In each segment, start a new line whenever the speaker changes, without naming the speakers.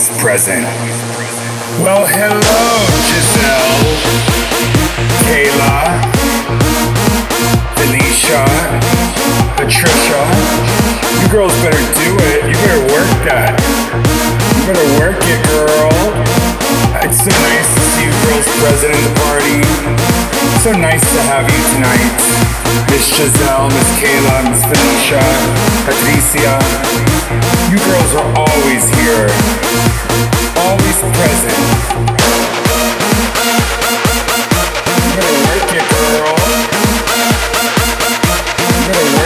always present. Well, hello, Giselle, Kayla, Denisha, Patricia. You girls better do it. You better work that. You better work it, girl. It's so nice to see you girls present in the party. So nice to have you tonight. Miss Giselle, Miss Kayla, Miss Felicia, Patricia. You girls are always here, always present. You better work it, girl. You better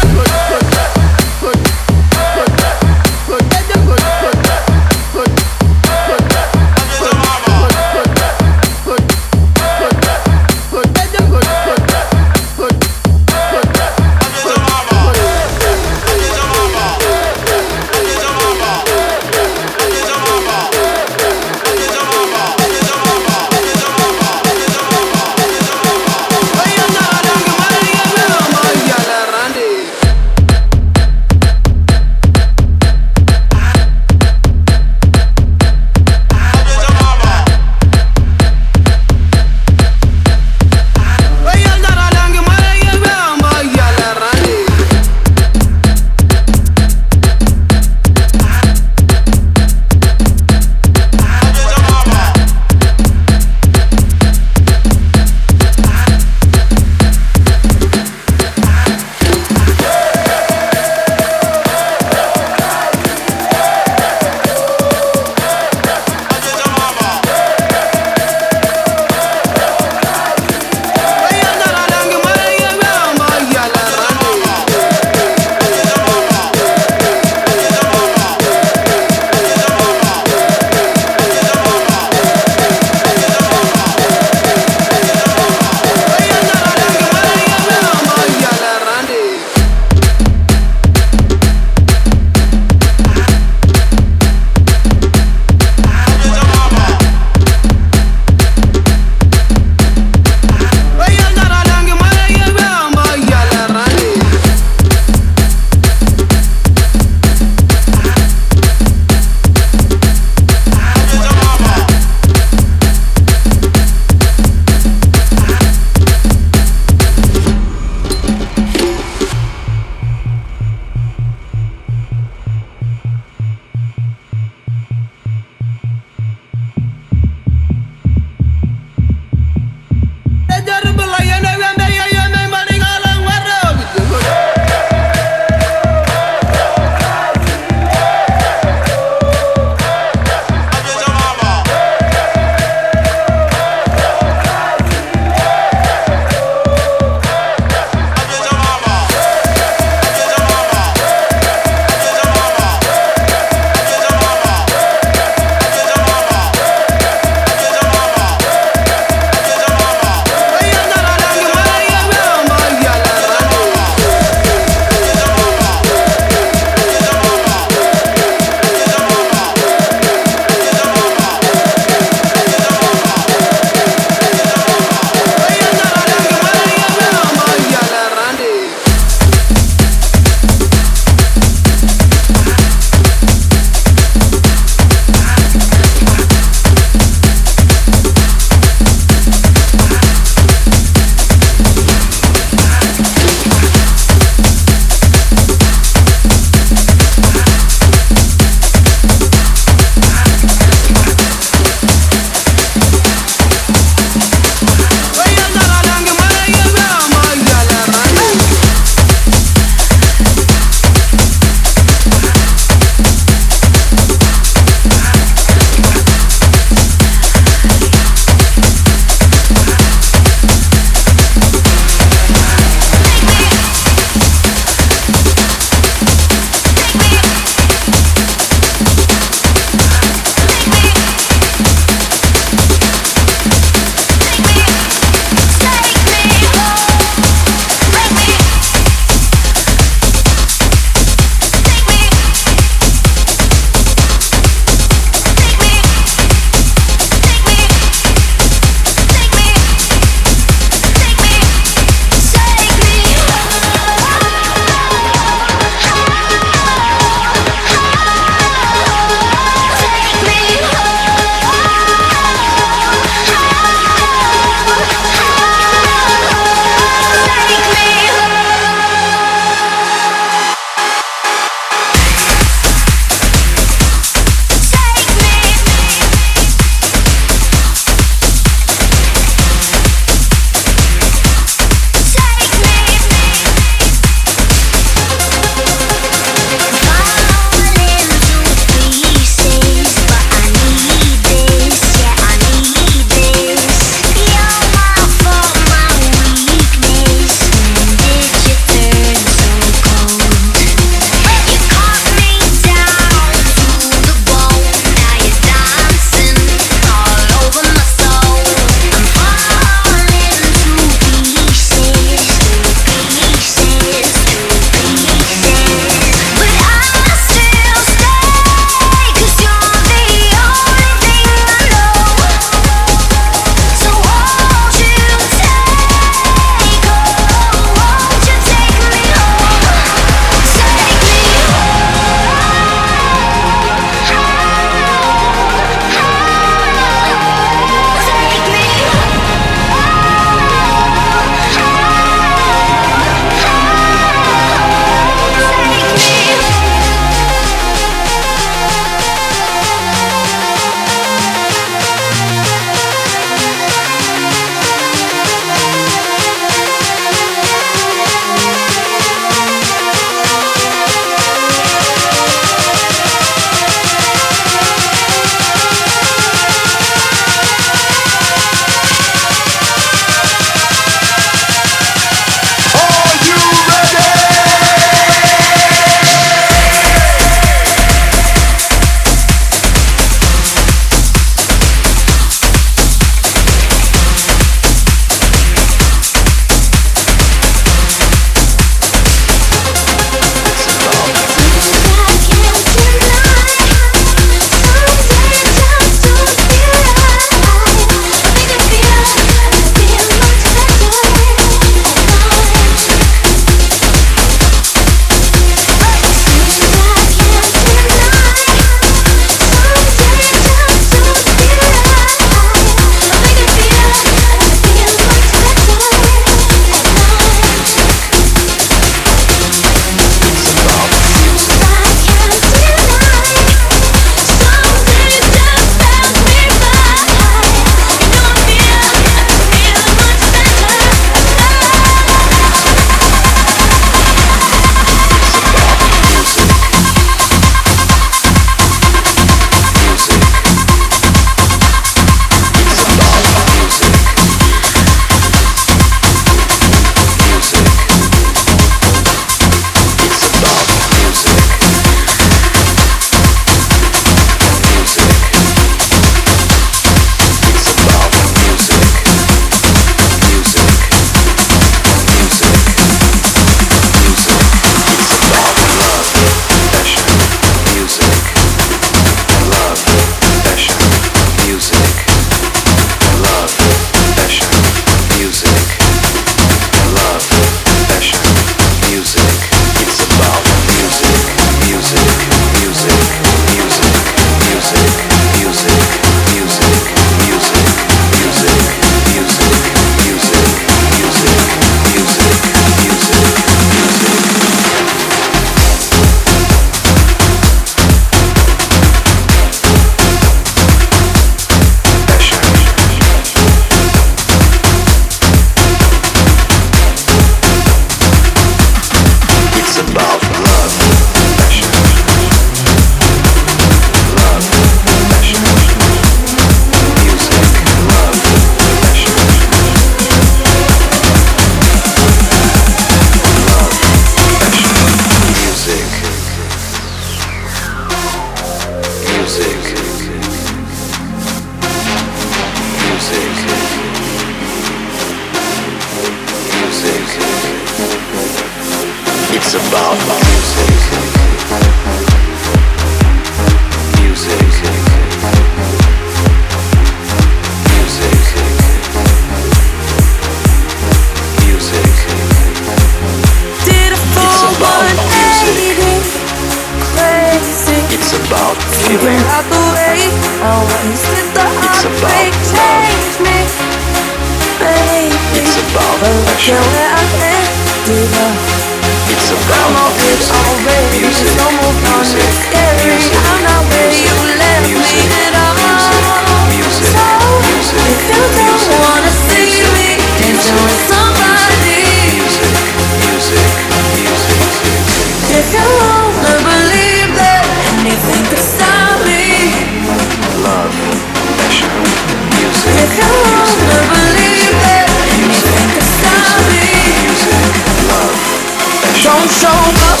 Don't
show
up,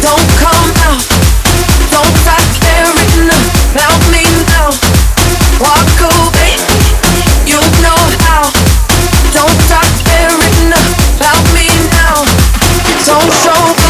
don't
come out, don't stop staring me
now. Walk
away, you know how. Don't stop staring me
now.
Don't show